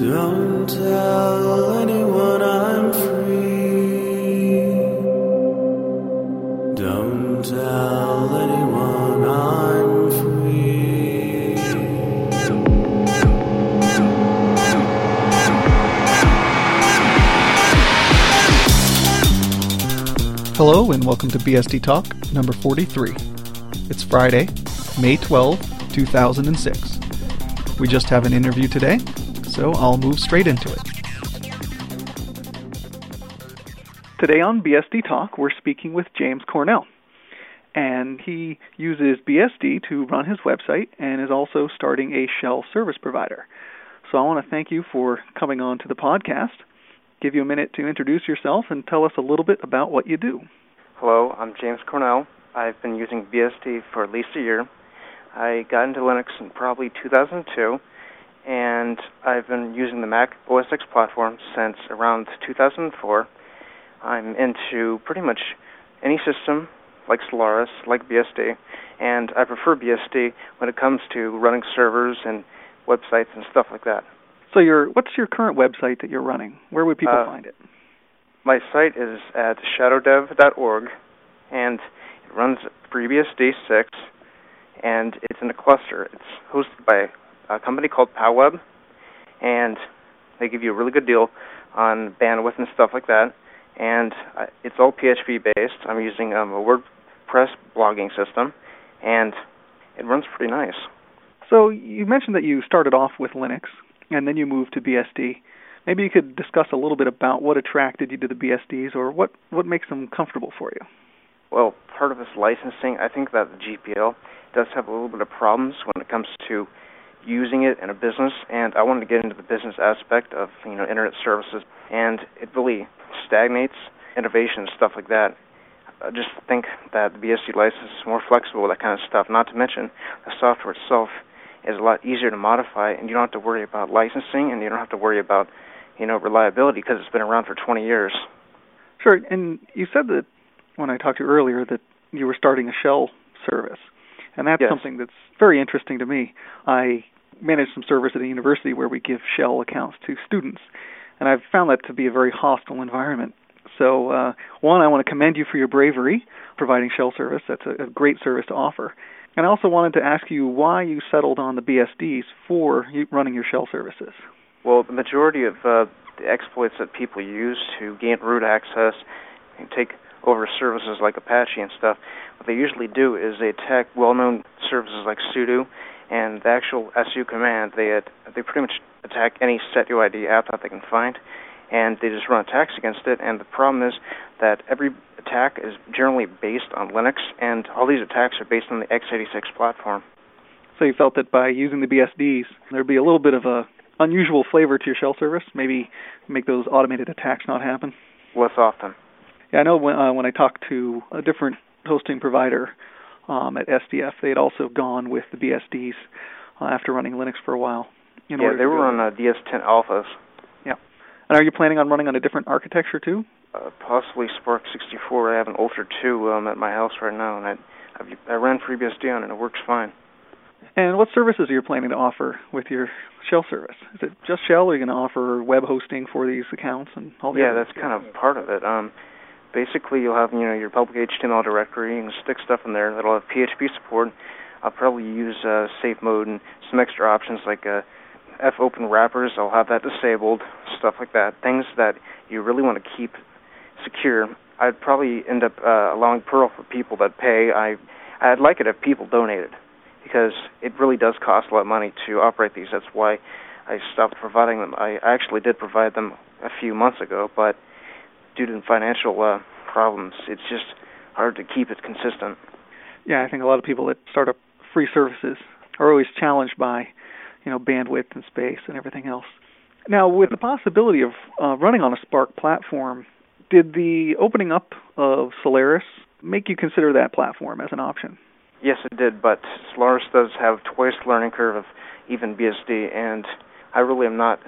Don't tell anyone I'm free. Don't tell anyone I'm free. Hello and welcome to BSD Talk number 43. It's Friday, May 12, 2006. We just have an interview today, so I'll move straight into it. Today on BSD Talk, we're speaking with James Cornell. And he uses BSD to run his website and is also starting a shell service provider. So I want to thank you for coming on to the podcast give you a minute to introduce yourself and tell us a little bit about what you do. Hello, I'm James Cornell. I've been using BSD for at least a year. I got into Linux in probably 2002, and I've been using the Mac OS X platform since around 2004. I'm into pretty much any system like Solaris, like BSD, and I prefer BSD when it comes to running servers and websites and stuff like that. So your what's your current website that you're running? Where would people Uh, find it? My site is at shadowdev.org, and it runs FreeBSD 6, and it's in a cluster. It's hosted by a company called PowWeb, and they give you a really good deal on bandwidth and stuff like that. And uh, it's all PHP based. I'm using um, a WordPress blogging system, and it runs pretty nice. So you mentioned that you started off with Linux and then you moved to BSD. Maybe you could discuss a little bit about what attracted you to the BSDs or what what makes them comfortable for you. Well, part of it's licensing. I think that the GPL does have a little bit of problems when it comes to using it in a business, and I wanted to get into the business aspect of you know internet services, and it really stagnates innovation and stuff like that. I just think that the BSD license is more flexible that kind of stuff. Not to mention the software itself is a lot easier to modify, and you don't have to worry about licensing, and you don't have to worry about you know reliability because it's been around for 20 years. Sure, and you said that when I talked to you earlier that you were starting a shell service. And that's Yes. something that's very interesting to me. I manage some service at a university where we give shell accounts to students, and I've found that to be a very hostile environment. So, uh, one, I want to commend you for your bravery providing shell service. That's a, a great service to offer. And I also wanted to ask you why you settled on the BSDs for running your shell services. Well, the majority of uh, the exploits that people use to gain root access and take over services like Apache and stuff, what they usually do is they attack well-known services like sudo and the actual su command. They ad- they pretty much attack any setuid app that they can find, and they just run attacks against it. And the problem is that every attack is generally based on Linux, and all these attacks are based on the x86 platform. So you felt that by using the BSDs, there'd be a little bit of a unusual flavor to your shell service, maybe make those automated attacks not happen. Less often. Yeah, I know when uh, when I talked to a different hosting provider um, at SDF, they had also gone with the BSDs uh, after running Linux for a while. Yeah, they were on uh, DS10 alphas. Yeah, and are you planning on running on a different architecture too? uh, possibly SPARC 64. I have an Ultra 2 um, at my house right now, and I I've, I ran FreeBSD on it, and it works fine. And what services are you planning to offer with your shell service? Is it just shell, or are you going to offer web hosting for these accounts and all the Yeah, that's kind of part of it. Um, basically, you'll have you know your public HTML directory. Can stick stuff in there that'll have PHP support. I'll probably use uh, safe mode and some extra options like uh, fopen wrappers. I'll have that disabled, stuff like that. Things that you really want to keep secure. I'd probably end up uh, allowing Perl for people that pay. I I'd like it if people donated because it really does cost a lot of money to operate these. That's why I stopped providing them. I actually did provide them a few months ago, but due to financial uh, problems, it's just hard to keep it consistent. yeah, I think a lot of people that start up free services are always challenged by, you know, bandwidth and space and everything else. Now, with the possibility of uh, running on a SPARC platform, did the opening up of Solaris make you consider that platform as an option? Yes, it did, but Solaris does have twice the learning curve of even BSD, and I really am not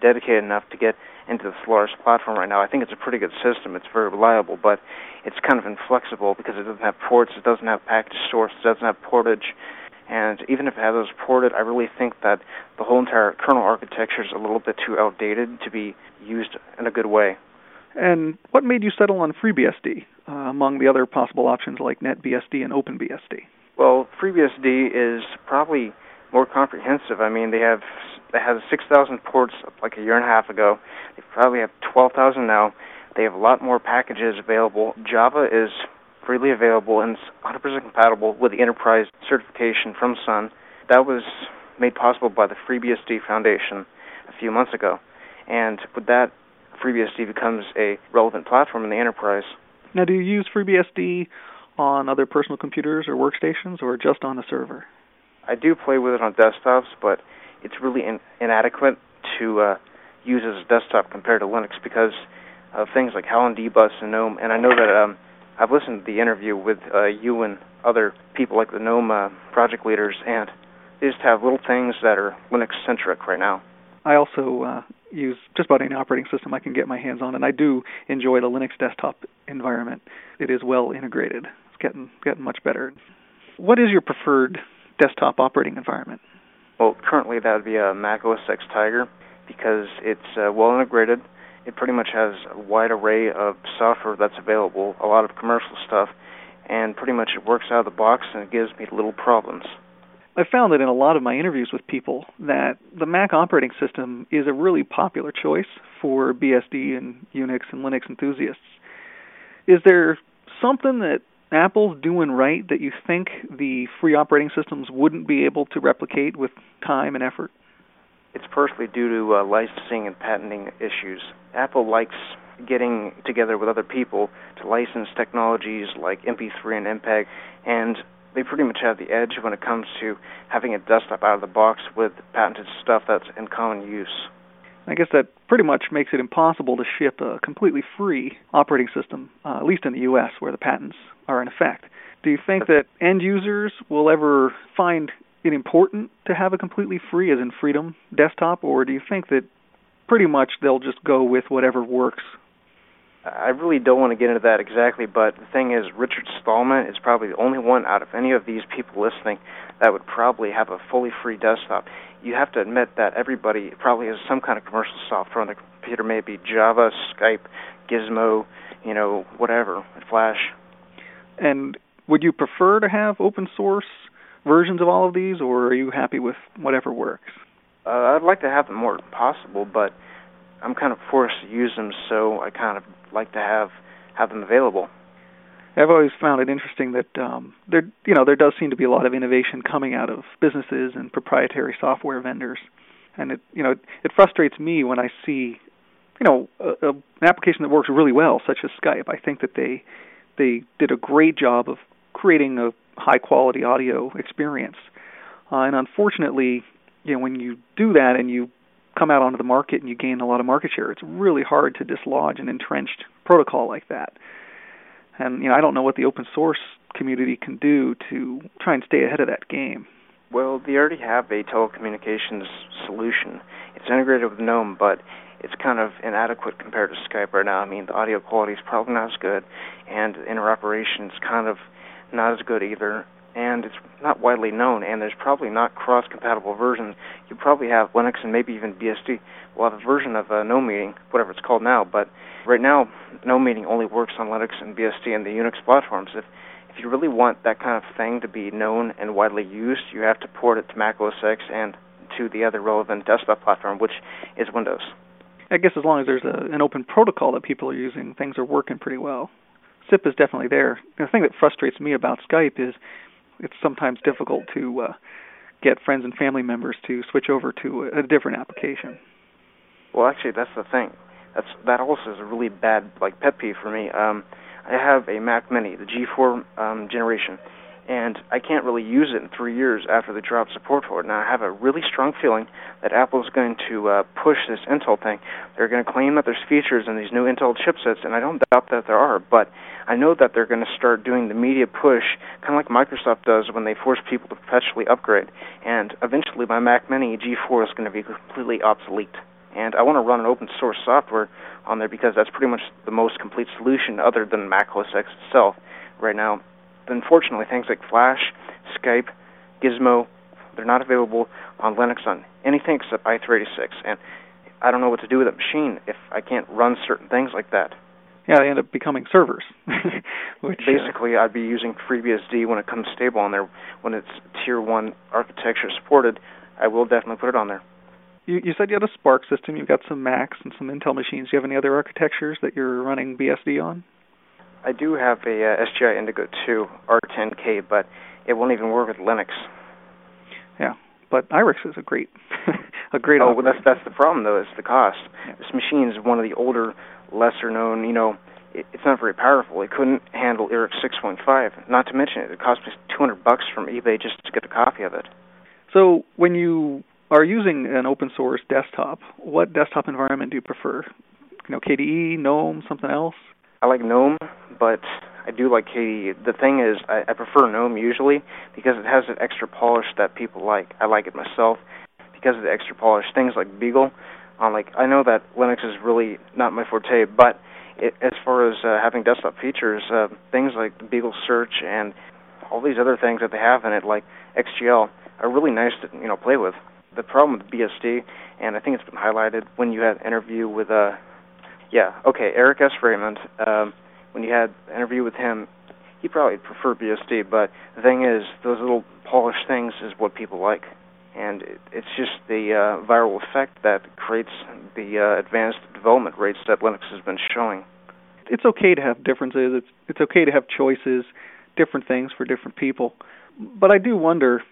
dedicated enough to get into the Solaris platform right now. I think it's a pretty good system. It's very reliable, but it's kind of inflexible because it doesn't have ports, it doesn't have package source, it doesn't have portage, And even if it has those ported, I really think that the whole entire kernel architecture is a little bit too outdated to be used in a good way. And what made you settle on FreeBSD uh, among the other possible options like NetBSD and OpenBSD? Well, FreeBSD is probably more comprehensive. I mean, they have they had 6,000 ports like a year and a half ago. They probably have 12,000 now. They have a lot more packages available. Java is freely available and 100% compatible with the enterprise certification from Sun. That was made possible by the FreeBSD Foundation a few months ago. And with that, FreeBSD becomes a relevant platform in the enterprise. Now, do you use FreeBSD on other personal computers or workstations or just on the server? I do play with it on desktops, but it's really in, inadequate to uh, use as a desktop compared to Linux because of things like Howlin' Dbus and GNOME. And I know that um, I've listened to the interview with uh, you and other people like the GNOME uh, project leaders, and they just have little things that are Linux centric right now. I also uh, use just about any operating system I can get my hands on, and I do enjoy the Linux desktop environment. It is well integrated. It's getting getting much better. What is your preferred desktop operating environment? Well, currently that would be a Mac OS X Tiger because it's uh, well integrated it pretty much has a wide array of software that's available, a lot of commercial stuff, and pretty much it works out of the box and it gives me little problems. I found that in a lot of my interviews with people that the Mac operating system is a really popular choice for BSD and Unix and Linux enthusiasts. Is there something that Apple's doing right that you think the free operating systems wouldn't be able to replicate with time and effort? It's partially due to uh, licensing and patenting issues. Apple likes getting together with other people to license technologies like MP3 and MPEG, and they pretty much have the edge when it comes to having a desktop out of the box with patented stuff that's in common use. I guess that pretty much makes it impossible to ship a completely free operating system, uh, at least in the U.S., where the patents are in effect. Do you think that end users will ever find it important to have a completely free, as in freedom, desktop, or do you think that pretty much they'll just go with whatever works? I really don't want to get into that exactly, but the thing is, Richard Stallman is probably the only one out of any of these people listening that would probably have a fully free desktop. You have to admit that everybody probably has some kind of commercial software on their computer, maybe Java, Skype, Gizmo, you know, whatever, Flash. And would you prefer to have open source versions of all of these, or are you happy with whatever works? Uh, I'd like to have them more possible, but I'm kind of forced to use them, so I kind of like to have have them available. I've always found it interesting that um, there, you know, there does seem to be a lot of innovation coming out of businesses and proprietary software vendors, and it, you know, it frustrates me when I see, you know, a, a, an application that works really well, such as Skype. I think that they they did a great job of creating a high quality audio experience. Uh, and unfortunately, you know, when you do that and you come out onto the market and you gain a lot of market share, it's really hard to dislodge an entrenched protocol like that. And you know, I don't know what the open source community can do to try and stay ahead of that game. Well, they already have a telecommunications solution. It's integrated with GNOME, but it's kind of inadequate compared to Skype right now. I mean, the audio quality is probably not as good, and interoperation is kind of not as good either, and it's not widely known, and there's probably not cross-compatible versions. You probably have Linux and maybe even BSD will have a version of uh, GNOME Meeting, whatever it's called now, but right now GNOME Meeting only works on Linux and BSD and the Unix platforms. If if you really want that kind of thing to be known and widely used, you have to port it to Mac OS X and to the other relevant desktop platform, which is Windows. I guess as long as there's a, an open protocol that people are using, things are working pretty well. SIP is definitely there. The thing that frustrates me about Skype is it's sometimes difficult to uh, get friends and family members to switch over to a, different application. Well, actually, that's the thing. That's that also is a really bad like pet peeve for me. Um, I have a Mac Mini, the G4 um, generation, and I can't really use it in three years after they drop support for it. Now I have a really strong feeling that Apple is going to uh, push this Intel thing. They're going to claim that there's features in these new Intel chipsets, and I don't doubt that there are. But I know that they're going to start doing the media push, kind of like Microsoft does when they force people to perpetually upgrade. And eventually, my Mac Mini G4 is going to be completely obsolete. And I want to run an open source software on there because that's pretty much the most complete solution other than Mac OS X itself right now unfortunately, things like Flash, Skype, Gizmo. They're not available on Linux on anything except i386, and I don't know what to do with that machine if I can't run certain things like that. Yeah, they end up becoming servers. Which, uh, Basically, I'd be using FreeBSD when it comes stable on there. When it's Tier 1 architecture supported, I will definitely put it on there. you, you said you had a SPARC system. You've got some Macs and some Intel machines. Do you have any other architectures that you're running BSD on? I do have a uh, SGI Indigo 2 R10K, but it won't even work with Linux. Yeah, but IRIX is a great, a great. Oh, well, that's that's the problem though. Is the cost. Yeah. This machine is one of the older, lesser known. You know, it, it's not very powerful. It couldn't handle IRIX 6.5. Not to mention it, it cost me 200 bucks from eBay just to get a copy of it. So when you are using an open source desktop, what desktop environment do you prefer? You know, KDE, GNOME, something else? I like GNOME, but I do like KDE. The thing is, I, I prefer GNOME usually because it has that extra polish that people like. I like it myself because of the extra polish. Things like Beagle, um, like I know that Linux is really not my forte, but it, as far as uh, having desktop features, uh, things like Beagle Search and all these other things that they have in it, like XGL, are really nice to you know play with. The problem with BSD, and I think it's been highlighted when you had an interview with uh, yeah, okay, Eric S. Raymond. Um, when you had an interview with him, he probably preferred BSD, but the thing is, those little polished things is what people like, and it, it's just the uh, viral effect that creates the uh, advanced development rates that Linux has been showing. It's okay to have differences. It's it's okay to have choices, different things for different people. But I do wonder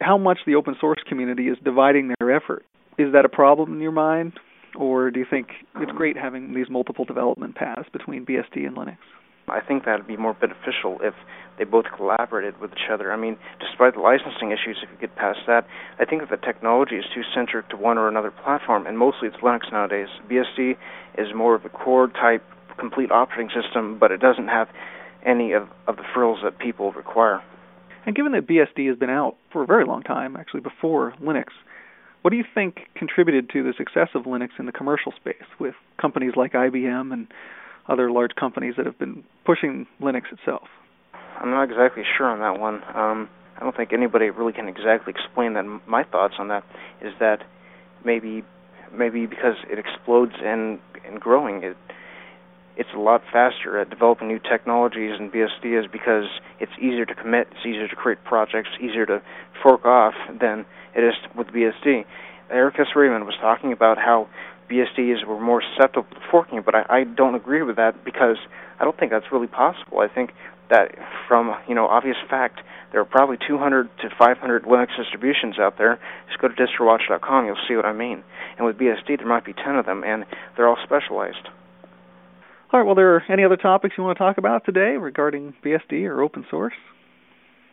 how much the open source community is dividing their effort. Is that a problem in your mind, or do you think it's um, great having these multiple development paths between BSD and Linux? I think that would be more beneficial if they both collaborated with each other. I mean, despite the licensing issues, if you get past that, I think that the technology is too centric to one or another platform, and mostly it's Linux nowadays. BSD is more of a core type, complete operating system, but it doesn't have any of, of the frills that people require. And given that BSD has been out for a very long time, actually before Linux, what do you think contributed to the success of Linux in the commercial space with companies like IBM and other large companies that have been pushing Linux itself? I'm not exactly sure on that one. Um, I don't think anybody really can exactly explain that. My thoughts on that is that maybe maybe because it explodes and and growing, it it's a lot faster at developing new technologies and BSD is because it's easier to commit, it's easier to create projects, easier to fork off than it is with BSD. Eric S. Raymond was talking about how BSDs were more susceptible to forking, but I, I don't agree with that because I don't think that's really possible. I think that from you know obvious fact, there are probably 200 to 500 Linux distributions out there. Just go to distrowatch.com, you'll see what I mean. And with BSD, there might be 10 of them, and they're all specialized. All right. Well, there are any other topics you want to talk about today regarding BSD or open source?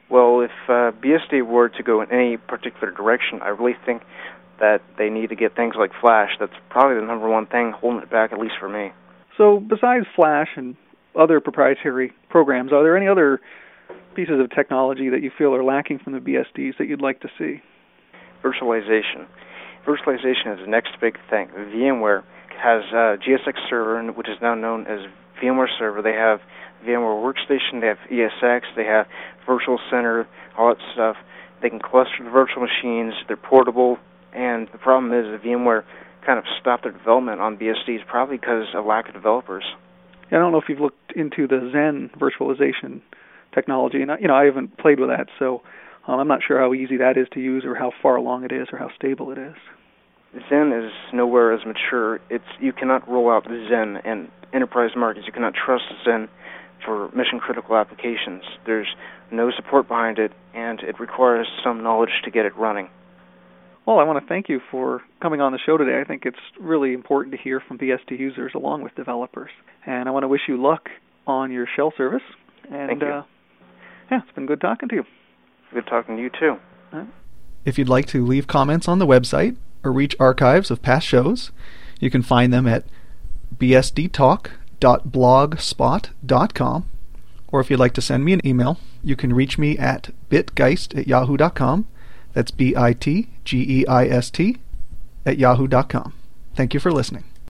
Well, if uh, BSD were to go in any particular direction, I really think that they need to get things like Flash. That's probably the number one thing holding it back, at least for me. So, besides Flash and other proprietary programs, are there any other pieces of technology that you feel are lacking from the BSDs that you'd like to see? Virtualization. Virtualization is the next big thing. VMware has uh, GSX Server, which is now known as VMware Server. They have VMware Workstation, they have ESX, they have Virtual Center, all that stuff. They can cluster the virtual machines. They're portable, and the problem is that VMware kind of stopped their development on BSDs, probably because of lack of developers. I don't know if you've looked into the Xen virtualization technology, and I, you know I haven't played with that, so um, I'm not sure how easy that is to use, or how far along it is, or how stable it is. Xen is nowhere as mature. It's you cannot roll out Xen in enterprise markets. You cannot trust Xen for mission critical applications. There's no support behind it, and it requires some knowledge to get it running. Well, I want to thank you for coming on the show today. I think it's really important to hear from BSD users along with developers. And I want to wish you luck on your shell service. And Thank you. Uh, yeah, it's been good talking to you. Good talking to you too. If you'd like to leave comments on the website or reach archives of past shows, you can find them at bsdtalk.blogspot.com. Or if you'd like to send me an email, you can reach me at bitgeist at yahoo.com. That's B I T G E I S T at yahoo.com. Thank you for listening.